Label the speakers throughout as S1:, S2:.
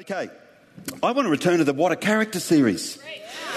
S1: Okay, I want to return to the What a Character series.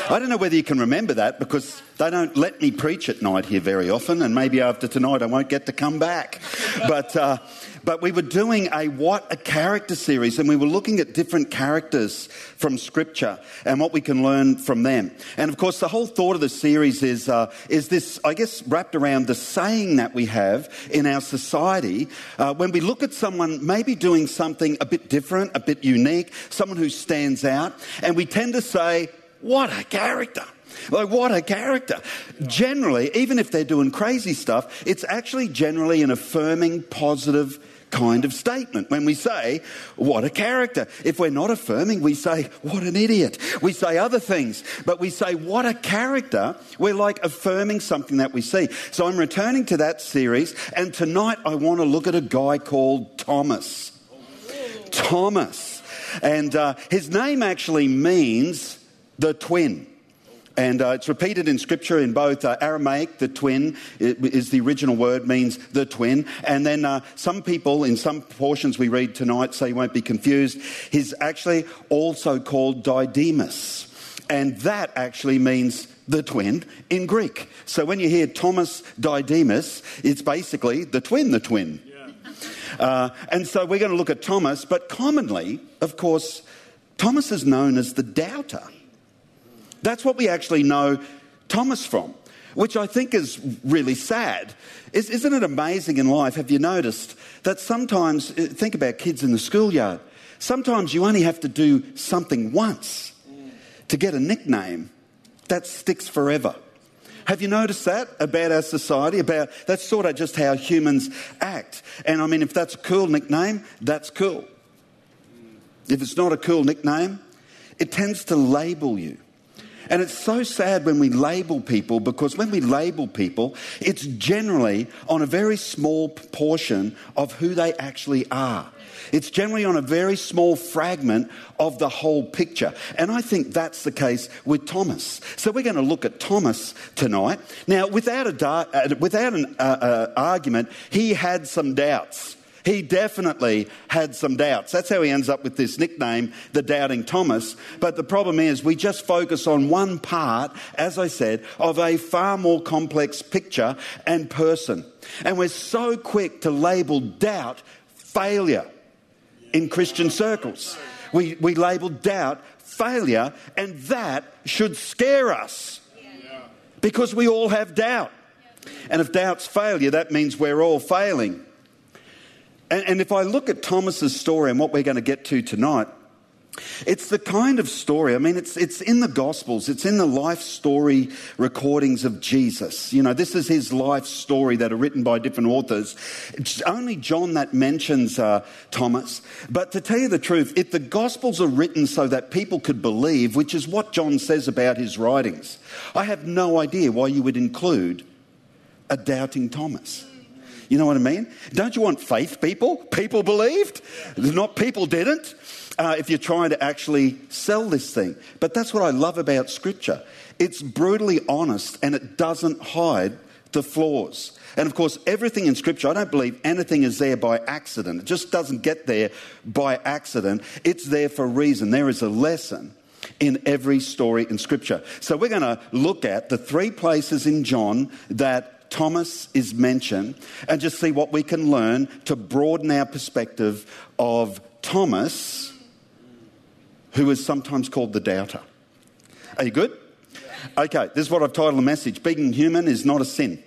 S1: I don't know whether you can remember that because they don't let me preach at night here very often, and maybe after tonight I won't get to come back. But, uh, but we were doing a What a Character series, and we were looking at different characters from Scripture and what we can learn from them. And of course, the whole thought of the series is, uh, is this, I guess, wrapped around the saying that we have in our society uh, when we look at someone maybe doing something a bit different, a bit unique, someone who stands out, and we tend to say, What a character! Like, what a character. Generally, even if they're doing crazy stuff, it's actually generally an affirming, positive kind of statement when we say, what a character. If we're not affirming, we say, what an idiot. We say other things, but we say, what a character. We're like affirming something that we see. So I'm returning to that series, and tonight I want to look at a guy called Thomas. Thomas. And uh, his name actually means the twin. And uh, it's repeated in scripture in both uh, Aramaic, the twin is the original word, means the twin. And then uh, some people, in some portions we read tonight, so you won't be confused, he's actually also called Didymus. And that actually means the twin in Greek. So when you hear Thomas Didymus, it's basically the twin, the twin. Yeah. Uh, and so we're going to look at Thomas, but commonly, of course, Thomas is known as the doubter. That's what we actually know Thomas from, which I think is really sad. Is, not it amazing in life? Have you noticed that sometimes, uh, think about kids in the schoolyard, sometimes you only have to do something once to get a nickname that sticks forever. Have you noticed that about our society? About that's sort of just how humans act. And I mean, if that's a cool nickname, that's cool. If it's not a cool nickname, it tends to label you. And it's so sad when we label people because when we label people, it's generally on a very small portion of who they actually are. It's generally on a very small fragment of the whole picture. And I think that's the case with Thomas. So we're going to look at Thomas tonight. Now, without, a uh, without an uh, uh, argument, he had some doubts. He definitely had some doubts. That's how he ends up with this nickname, the Doubting Thomas. But the problem is, we just focus on one part, as I said, of a far more complex picture and person. And we're so quick to label doubt failure in Christian circles. We, we label doubt failure, and that should scare us because we all have doubt. And if doubt's failure, that means we're all failing. And, and if I look at Thomas's story and what we're going to get to tonight, it's the kind of story, I mean, it's, it's in the Gospels, it's in the life story recordings of Jesus. You know, this is his life story that are written by different authors. It's only John that mentions uh, Thomas. But to tell you the truth, if the Gospels are written so that people could believe, which is what John says about his writings, I have no idea why you would include a doubting Thomas. You know what I mean? Don't you want faith people? People believed, not people didn't. Uh, if you're trying to actually sell this thing. But that's what I love about Scripture. It's brutally honest and it doesn't hide the flaws. And of course, everything in Scripture, I don't believe anything is there by accident. It just doesn't get there by accident. It's there for a reason. There is a lesson in every story in Scripture. So we're going to look at the three places in John that Thomas is mentioned and just see what we can learn to broaden our perspective of Thomas, who is sometimes called the doubter. Are you good? Okay, this is what I've titled the message Being human is not a sin.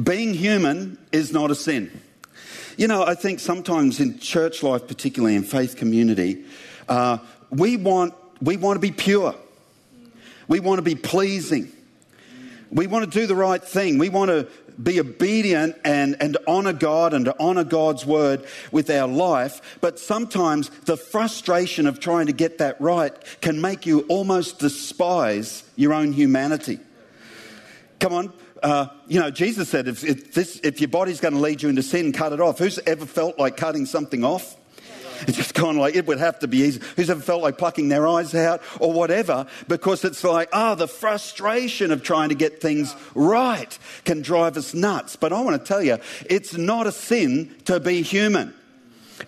S1: Being human is not a sin. You know, I think sometimes in church life, particularly in faith community, uh, we, want, we want to be pure. We want to be pleasing. We want to do the right thing. We want to be obedient and, and honor God and to honor God's word with our life. But sometimes the frustration of trying to get that right can make you almost despise your own humanity. Come on. Uh, you know, Jesus said, if, if, this, if your body's going to lead you into sin, cut it off. Who's ever felt like cutting something off? It's just kind of like it would have to be easy. Who's ever felt like plucking their eyes out or whatever? Because it's like, ah, oh, the frustration of trying to get things right can drive us nuts. But I want to tell you, it's not a sin to be human.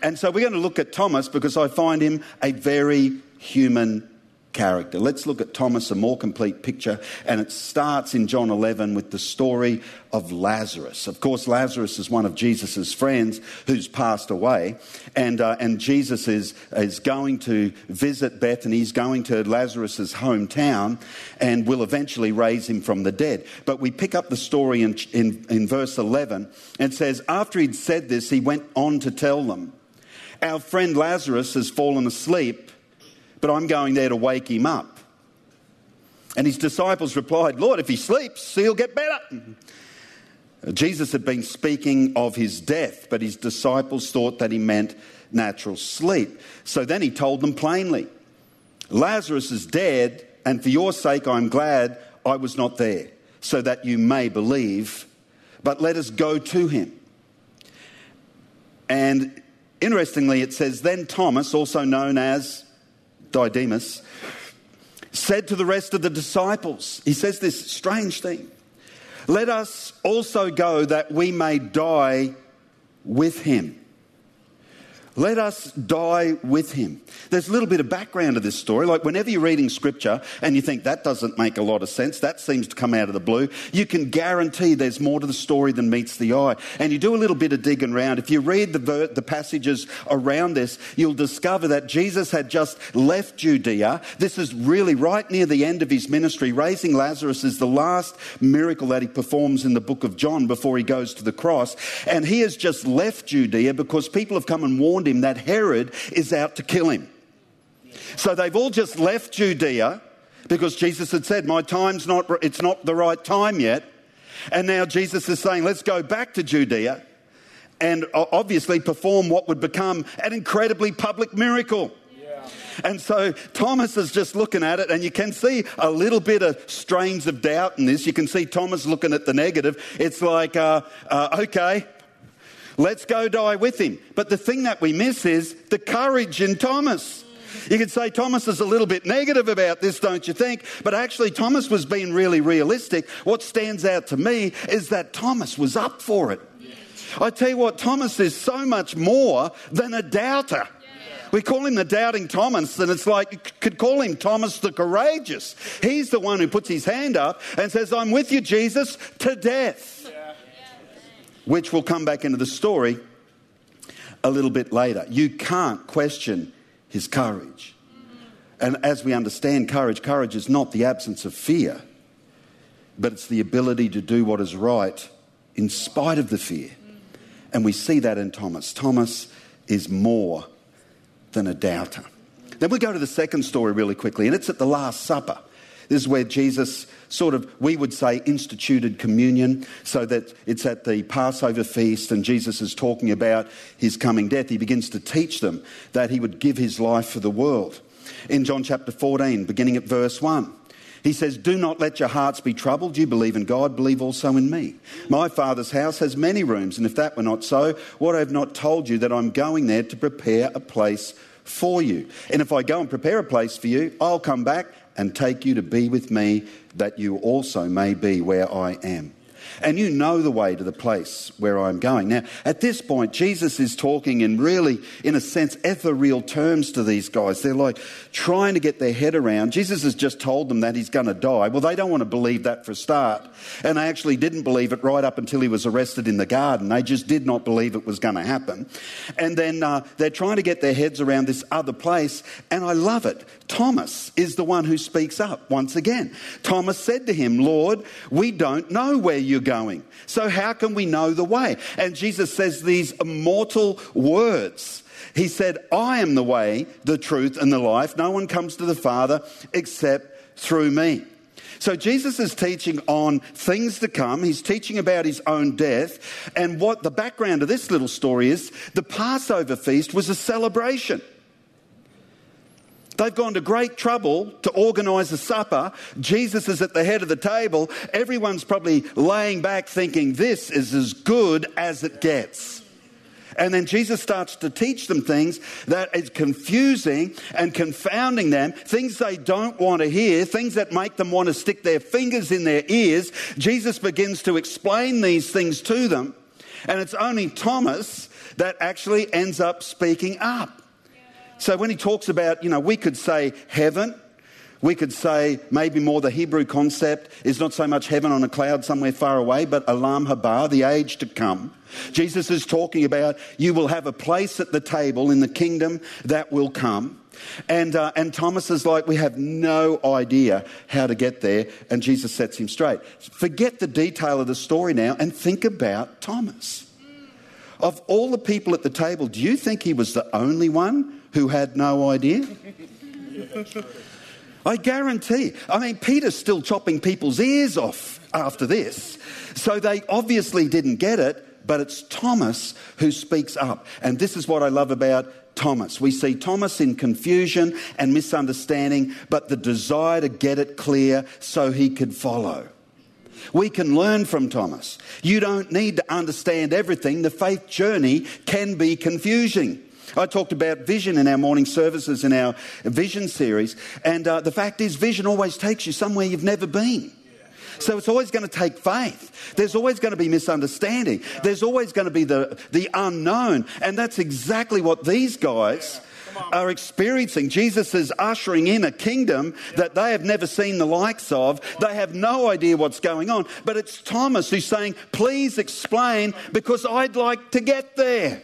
S1: And so we're going to look at Thomas because I find him a very human character. Let's look at Thomas, a more complete picture, and it starts in John 11 with the story of Lazarus. Of course, Lazarus is one of Jesus' friends who's passed away, and, uh, and Jesus is, is going to visit Bethany. He's going to Lazarus' hometown and will eventually raise him from the dead. But we pick up the story in, in, in verse 11 and says, After he'd said this, he went on to tell them, Our friend Lazarus has fallen asleep but I'm going there to wake him up. And his disciples replied, Lord, if he sleeps, he'll get better. Jesus had been speaking of his death, but his disciples thought that he meant natural sleep. So then he told them plainly, Lazarus is dead, and for your sake I'm glad I was not there, so that you may believe. But let us go to him. And interestingly, it says, Then Thomas, also known as Didymus, said to the rest of the disciples, he says this strange thing let us also go that we may die with him. Let us die with him. There's a little bit of background to this story. Like whenever you're reading scripture and you think that doesn't make a lot of sense, that seems to come out of the blue, you can guarantee there's more to the story than meets the eye. And you do a little bit of digging around. If you read the, ver- the passages around this, you'll discover that Jesus had just left Judea. This is really right near the end of his ministry. Raising Lazarus is the last miracle that he performs in the book of John before he goes to the cross. And he has just left Judea because people have come and warned him that Herod is out to kill him. So they've all just left Judea because Jesus had said, My time's not, it's not the right time yet. And now Jesus is saying, Let's go back to Judea and obviously perform what would become an incredibly public miracle. And so Thomas is just looking at it, and you can see a little bit of strains of doubt in this. You can see Thomas looking at the negative. It's like, uh, uh, okay, Let's go die with him. But the thing that we miss is the courage in Thomas. You could say Thomas is a little bit negative about this, don't you think? But actually, Thomas was being really realistic. What stands out to me is that Thomas was up for it. I tell you what, Thomas is so much more than a doubter. We call him the doubting Thomas, and it's like you could call him Thomas the courageous. He's the one who puts his hand up and says, I'm with you, Jesus, to death which will come back into the story a little bit later. You can't question his courage. And as we understand courage, courage is not the absence of fear, but it's the ability to do what is right in spite of the fear. And we see that in Thomas. Thomas is more than a doubter. Then we go to the second story really quickly, and it's at the Last Supper. This is where Jesus sort of, we would say, instituted communion, so that it's at the Passover feast and Jesus is talking about his coming death. He begins to teach them that he would give his life for the world. In John chapter 14, beginning at verse 1, he says, Do not let your hearts be troubled. You believe in God, believe also in me. My Father's house has many rooms, and if that were not so, what I have not told you that I'm going there to prepare a place for you. And if I go and prepare a place for you, I'll come back and take you to be with me, that you also may be where I am and you know the way to the place where I'm going. Now, at this point, Jesus is talking in really, in a sense, ethereal terms to these guys. They're like trying to get their head around. Jesus has just told them that he's going to die. Well, they don't want to believe that for a start. And they actually didn't believe it right up until he was arrested in the garden. They just did not believe it was going to happen. And then uh, they're trying to get their heads around this other place. And I love it. Thomas is the one who speaks up once again. Thomas said to him, Lord, we don't know where you're going. So how can we know the way? And Jesus says these immortal words. He said, I am the way, the truth, and the life. No one comes to the Father except through me. So Jesus is teaching on things to come. He's teaching about his own death. And what the background of this little story is the Passover feast was a celebration. They've gone to great trouble to organise a supper. Jesus is at the head of the table. Everyone's probably laying back thinking, this is as good as it gets. And then Jesus starts to teach them things that is confusing and confounding them, things they don't want to hear, things that make them want to stick their fingers in their ears. Jesus begins to explain these things to them. And it's only Thomas that actually ends up speaking up. So when he talks about, you know, we could say heaven, we could say maybe more the Hebrew concept is not so much heaven on a cloud somewhere far away, but Olam Haba, the age to come. Jesus is talking about you will have a place at the table in the kingdom that will come. And, uh, and Thomas is like, we have no idea how to get there. And Jesus sets him straight. Forget the detail of the story now and think about Thomas. Of all the people at the table, do you think he was the only one who had no idea? I guarantee. I mean, Peter's still chopping people's ears off after this. So they obviously didn't get it, but it's Thomas who speaks up. And this is what I love about Thomas. We see Thomas in confusion and misunderstanding, but the desire to get it clear so he could follow. We can learn from Thomas. You don't need to understand everything. The faith journey can be confusing. I talked about vision in our morning services in our vision series, and uh, the fact is, vision always takes you somewhere you've never been. So it's always going to take faith. There's always going to be misunderstanding. There's always going to be the, the unknown. And that's exactly what these guys are experiencing. Jesus is ushering in a kingdom that they have never seen the likes of. They have no idea what's going on. But it's Thomas who's saying, Please explain because I'd like to get there.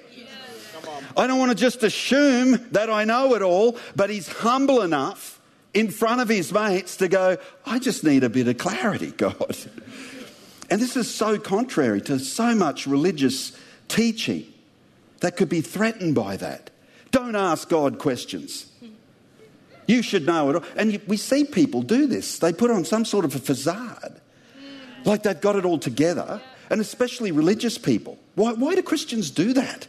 S1: I don't want to just assume that I know it all, but he's humble enough in front of his mates to go, I just need a bit of clarity, God. And this is so contrary to so much religious teaching that could be threatened by that. Don't ask God questions. You should know it all. And we see people do this. They put on some sort of a facade, like they've got it all together, and especially religious people. Why, why do Christians do that?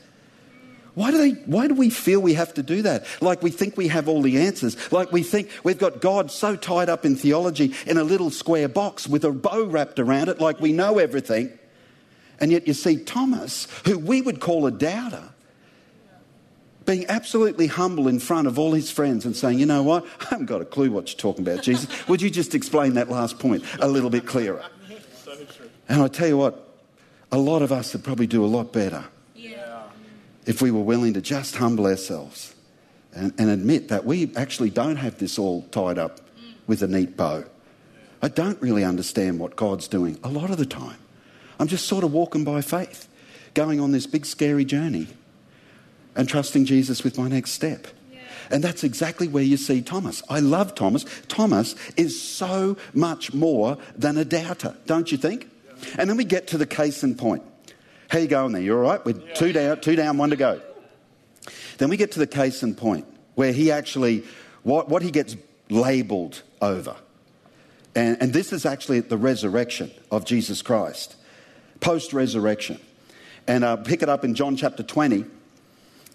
S1: Why do, they, why do we feel we have to do that? Like we think we have all the answers. Like we think we've got God so tied up in theology in a little square box with a bow wrapped around it, like we know everything. And yet you see Thomas, who we would call a doubter, being absolutely humble in front of all his friends and saying, You know what? I haven't got a clue what you're talking about, Jesus. Would you just explain that last point a little bit clearer? And I tell you what, a lot of us would probably do a lot better if we were willing to just humble ourselves and, and admit that we actually don't have this all tied up with a neat bow. I don't really understand what God's doing a lot of the time. I'm just sort of walking by faith, going on this big scary journey and trusting Jesus with my next step. And that's exactly where you see Thomas. I love Thomas. Thomas is so much more than a doubter, don't you think? And then we get to the case in point. How you going there? You all right? With yeah. two down, two down, one to go. Then we get to the case in point where he actually, what, what he gets labeled over. And, and this is actually at the resurrection of Jesus Christ, post resurrection. And uh, pick it up in John chapter 20.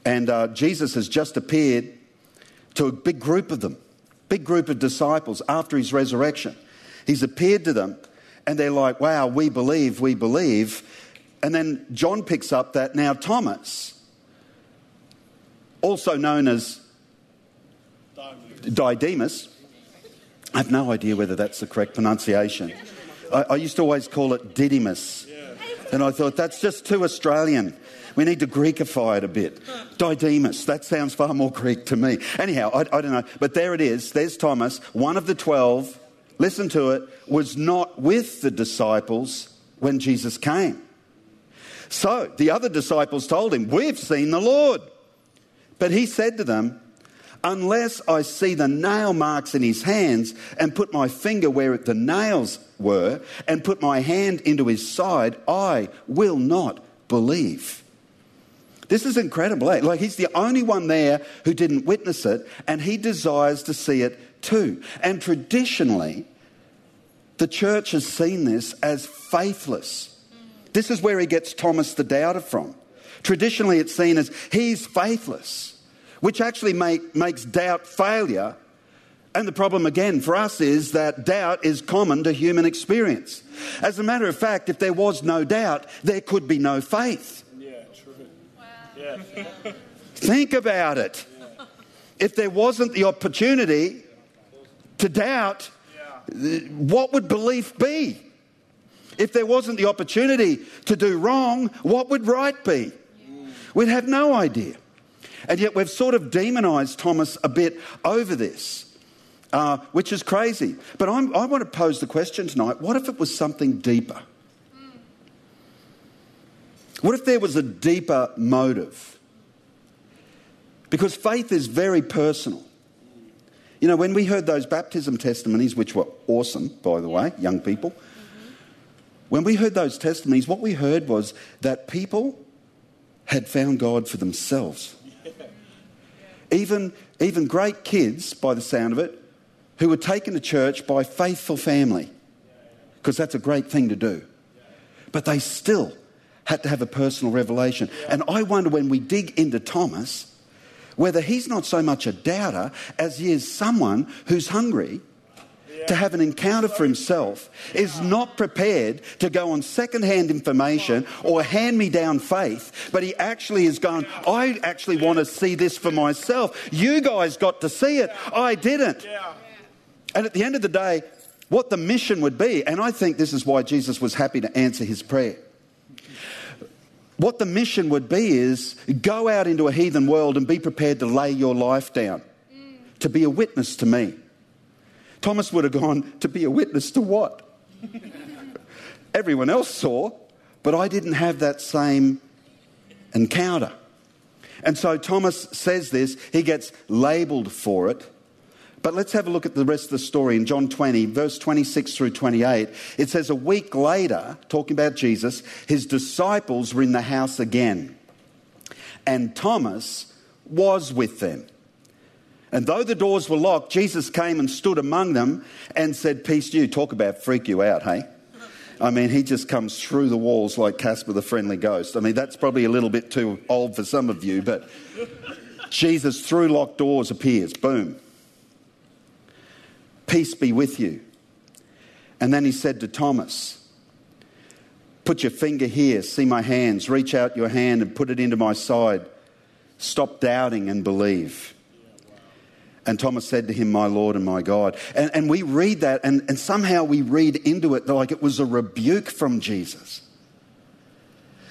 S1: And uh, Jesus has just appeared to a big group of them, big group of disciples after his resurrection. He's appeared to them, and they're like, wow, we believe, we believe. And then John picks up that now Thomas, also known as Didymus, I have no idea whether that's the correct pronunciation. I, I used to always call it Didymus. And I thought, that's just too Australian. We need to Greekify it a bit. Didymus, that sounds far more Greek to me. Anyhow, I, I, don't know. But there it is. There's Thomas, one of the twelve. Listen to it, was not with the disciples when Jesus came. So the other disciples told him, We've seen the Lord. But he said to them, Unless I see the nail marks in his hands and put my finger where the nails were and put my hand into his side, I will not believe. This is incredible. Eh? Like he's the only one there who didn't witness it, and he desires to see it too. And traditionally, the church has seen this as faithless. This is where he gets Thomas the doubter from. Traditionally, it's seen as he's faithless, which actually make, makes doubt failure. And the problem again for us is that doubt is common to human experience. As a matter of fact, if there was no doubt, there could be no faith.
S2: Yeah, true. Wow. Yeah.
S1: Think about it. Yeah. If there wasn't the opportunity to doubt, yeah. what would belief be? If there wasn't the opportunity to do wrong, what would right be? We'd have no idea. And yet we've sort of demonized Thomas a bit over this. Uh, which is crazy. But I'm, I want to pose the question tonight what if it was something deeper? What if there was a deeper motive? Because faith is very personal. You know, when we heard those baptism testimonies, which were awesome, by the way, young people, when we heard those testimonies, what we heard was that people had found God for themselves. Even, even great kids, by the sound of it, who were taken to church by faithful family, because that's a great thing to do. But they still had to have a personal revelation. And I wonder when we dig into Thomas, whether he's not so much a doubter as he is someone who's hungry to have an encounter for himself, is not prepared to go on second-hand information or hand-me-down faith, but he actually is going, I actually want to see this for myself. You guys got to see it. I didn't. And at the end of the day, what the mission would be, and I think this is why Jesus was happy to answer his prayer. What the mission would be is go out into a heathen world and be prepared to lay your life down, to be a witness to me. Thomas would have gone, to be a witness to what? Everyone else saw, but I didn't have that same encounter. And so Thomas says this, he gets labeled for it. But let's have a look at the rest of the story in John 20, verse 26 through 28. It says, A week later, talking about Jesus, his disciples were in the house again, and Thomas was with them. And though the doors were locked, Jesus came and stood among them and said, Peace to you. Talk about freak you out, hey? I mean, he just comes through the walls like Casper the Friendly Ghost. I mean, that's probably a little bit too old for some of you, but Jesus through locked doors appears. Boom. Peace be with you. And then he said to Thomas, Put your finger here, see my hands, reach out your hand and put it into my side. Stop doubting and believe. And Thomas said to him, My Lord and my God. And, and we read that, and, and somehow we read into it like it was a rebuke from Jesus.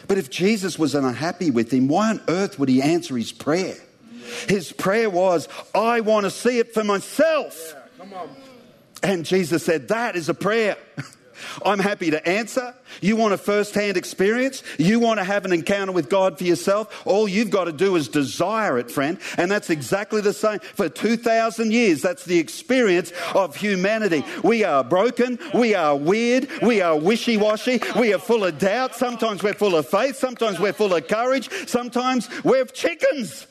S1: But if Jesus was unhappy with him, why on earth would he answer his prayer? His prayer was, I want to see it for myself. Yeah. And Jesus said, That is a prayer. I'm happy to answer. You want a first hand experience? You want to have an encounter with God for yourself? All you've got to do is desire it, friend. And that's exactly the same. For 2,000 years, that's the experience of humanity. We are broken. We are weird. We are wishy washy. We are full of doubt. Sometimes we're full of faith. Sometimes we're full of courage. Sometimes we're chickens.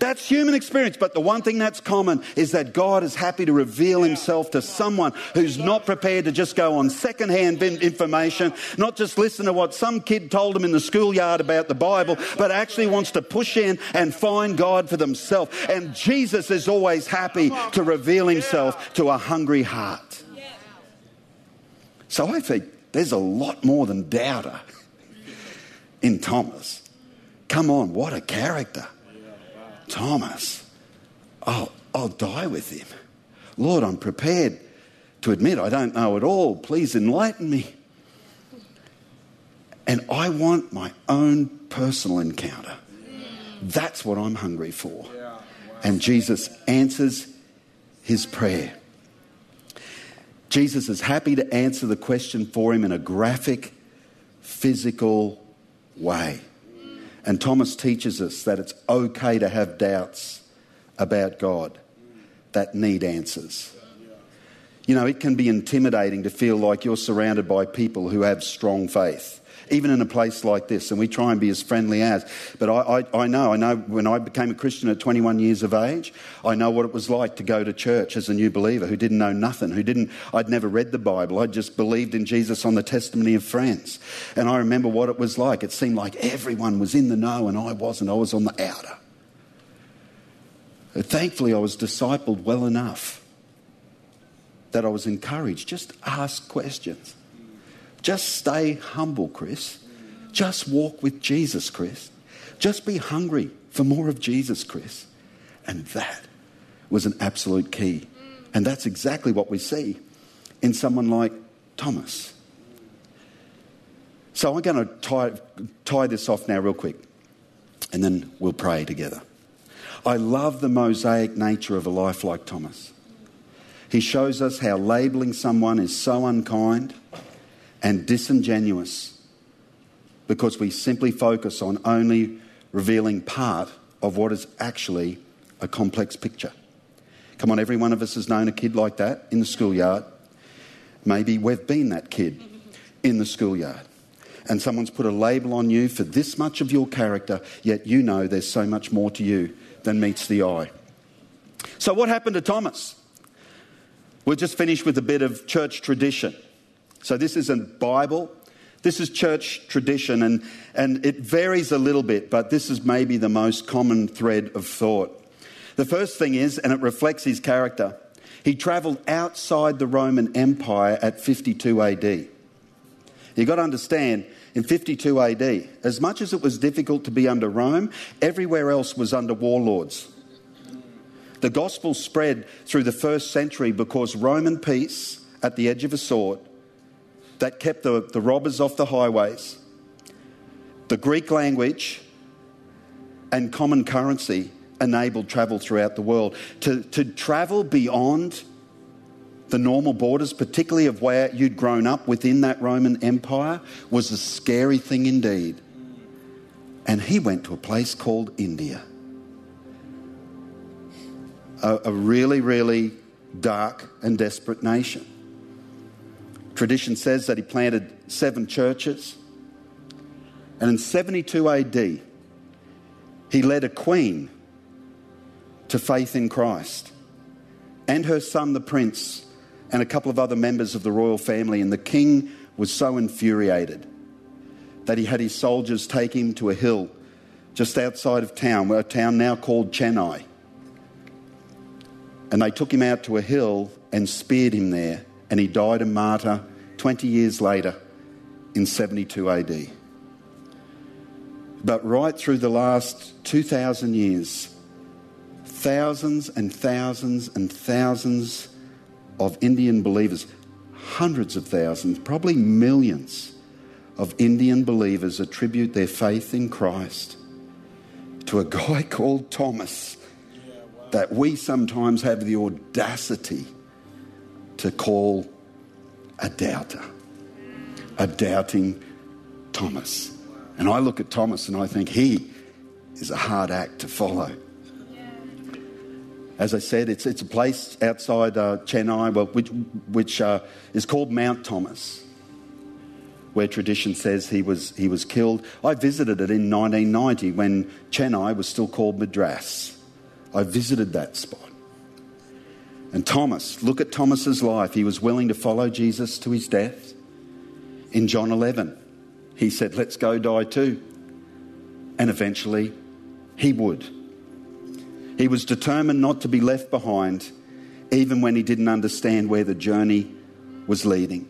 S1: That's human experience. But the one thing that's common is that God is happy to reveal himself to someone who's not prepared to just go on secondhand information, not just listen to what some kid told them in the schoolyard about the Bible, but actually wants to push in and find God for themselves. And Jesus is always happy to reveal himself to a hungry heart. So I think there's a lot more than doubter in Thomas. Come on, what a character. Thomas, I'll, I'll die with him. Lord, I'm prepared to admit I don't know at all. Please enlighten me. And I want my own personal encounter. That's what I'm hungry for. And Jesus answers his prayer. Jesus is happy to answer the question for him in a graphic, physical way. And Thomas teaches us that it's okay to have doubts about God that need answers. You know, it can be intimidating to feel like you're surrounded by people who have strong faith even in a place like this, and we try and be as friendly as. But I, I, I, know, I know when I became a Christian at 21 years of age, I know what it was like to go to church as a new believer who didn't know nothing, who didn't, I'd never read the Bible, I just believed in Jesus on the testimony of friends. And I remember what it was like. It seemed like everyone was in the know and I wasn't, I was on the outer. But thankfully, I was discipled well enough that I was encouraged. Just ask questions. Just stay humble, Chris. Just walk with Jesus, Chris. Just be hungry for more of Jesus, Chris. And that was an absolute key. And that's exactly what we see in someone like Thomas. So I'm going to tie, tie this off now, real quick. and then we'll pray together. I love the mosaic nature of a life like Thomas. He shows us how labeling someone is so unkind and disingenuous because we simply focus on only revealing part of what is actually a complex picture. Come on, every one of us has known a kid like that in the schoolyard. Maybe we've been that kid in the schoolyard. And someone's put a label on you for this much of your character, yet you know there's so much more to you than meets the eye. So, what happened to Thomas? We'll just finish with a bit of church tradition. So, this isn't Bible, this is church tradition, and, and it varies a little bit, but this is maybe the most common thread of thought. The first thing is, and it reflects his character, he travelled outside the Roman Empire at 52 AD. You've got to understand, in 52 AD, as much as it was difficult to be under Rome, everywhere else was under warlords. The gospel spread through the first century because Roman peace at the edge of a sword that kept the, the robbers off the highways, the Greek language, and common currency enabled travel throughout the world. To, to travel beyond the normal borders, particularly of where you'd grown up within that Roman Empire, was a scary thing indeed. And he went to a place called India. A, a really, really dark and desperate nation. Tradition says that he planted seven churches. And in 72 AD, he led a queen to faith in Christ and her son, the prince, and a couple of other members of the royal family. And the king was so infuriated that he had his soldiers take him to a hill just outside of town, a town now called Chennai. And they took him out to a hill and speared him there, and he died a martyr 20 years later in 72 AD. But right through the last 2,000 years, thousands and thousands and thousands of Indian believers, hundreds of thousands, probably millions of Indian believers attribute their faith in Christ to a guy called Thomas that we sometimes have the audacity to call a doubter, a doubting Thomas. And I look at Thomas and I think he is a hard act to follow. As I said, it's, it's a place outside uh, Chennai, which, which uh, is called Mount Thomas, where tradition says he was, he was killed. I visited it in 1990 when Chennai was still called Madras. I visited that spot. And Thomas, look at Thomas's life. He was willing to follow Jesus to his death. In John 11, he said, Let's go die too. And eventually, he would. He was determined not to be left behind, even when he didn't understand where the journey was leading.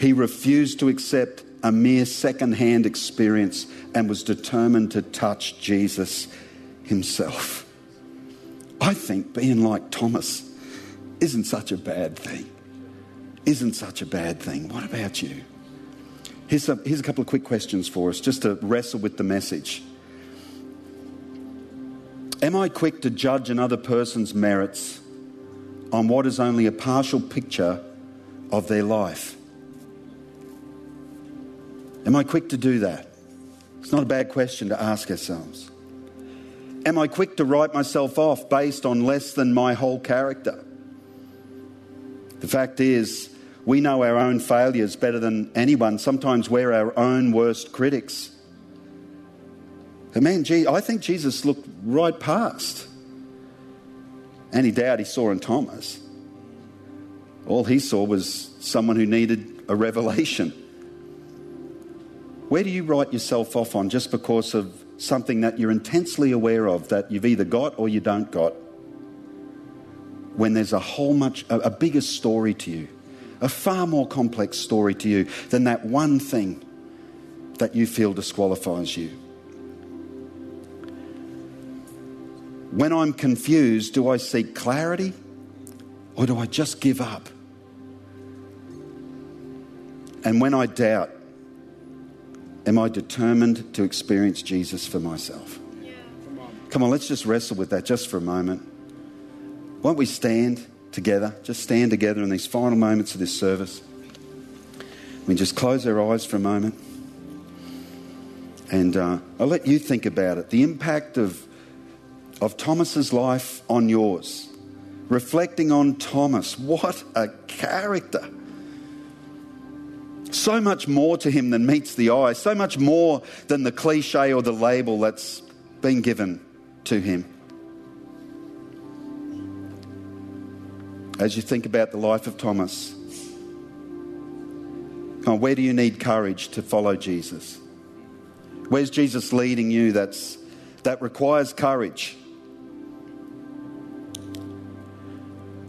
S1: He refused to accept a mere second hand experience and was determined to touch Jesus himself. I think being like Thomas isn't such a bad thing. Isn't such a bad thing. What about you? Here's a, here's a couple of quick questions for us just to wrestle with the message. Am I quick to judge another person's merits on what is only a partial picture of their life? Am I quick to do that? It's not a bad question to ask ourselves. Am I quick to write myself off based on less than my whole character? The fact is, we know our own failures better than anyone. Sometimes we're our own worst critics. But man, gee, I think Jesus looked right past any doubt he saw in Thomas. All he saw was someone who needed a revelation. Where do you write yourself off on just because of something that you're intensely aware of that you've either got or you don't got? When there's a whole much, a, a bigger story to you, a far more complex story to you than that one thing that you feel disqualifies you. When I'm confused, do I seek clarity or do I just give up? And when I doubt, Am I determined to experience Jesus for myself? Come on, let's just wrestle with that just for a moment. Won't we stand together? Just stand together in these final moments of this service. We just close our eyes for a moment. And uh, I'll let you think about it. The impact of, of Thomas's life on yours. Reflecting on Thomas. What a character. So much more to him than meets the eye, so much more than the cliche or the label that's been given to him. As you think about the life of Thomas, where do you need courage to follow Jesus? Where's Jesus leading you that's, that requires courage?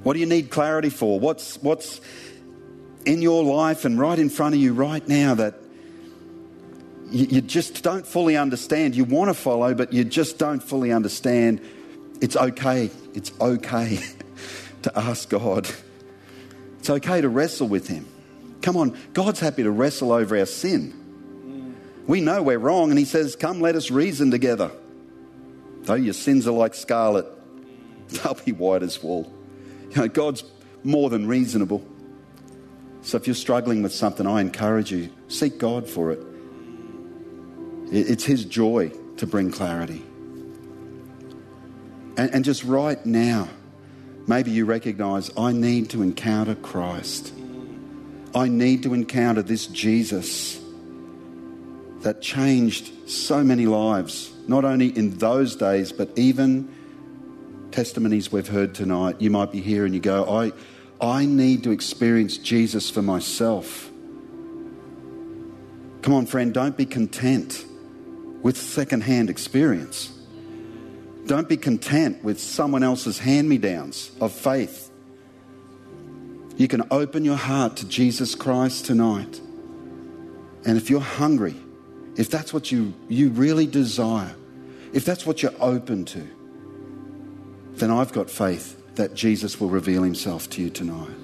S1: What do you need clarity for? What's, what's in your life and right in front of you right now that you, you just don't fully understand? You want to follow, but you just don't fully understand. It's okay. It's okay to ask God. It's okay to wrestle with Him. Come on, God's happy to wrestle over our sin. We know we're wrong, and He says, Come, let us reason together. Though your sins are like scarlet, they'll be white as wool. You know, God's more than reasonable. So if you're struggling with something, I encourage you, seek God for it. It's His joy to bring clarity. And, and just right now, maybe you recognize I need to encounter Christ. I need to encounter this Jesus that changed so many lives, not only in those days, but even testimonies we've heard tonight. You might be here and you go, I, I need to experience Jesus for myself. Come on, friend, don't be content with secondhand experience. Don't be content with someone else's hand me downs of faith. You can open your heart to Jesus Christ tonight. And if you're hungry, if that's what you, you really desire, if that's what you're open to, then I've got faith that Jesus will reveal himself to you tonight.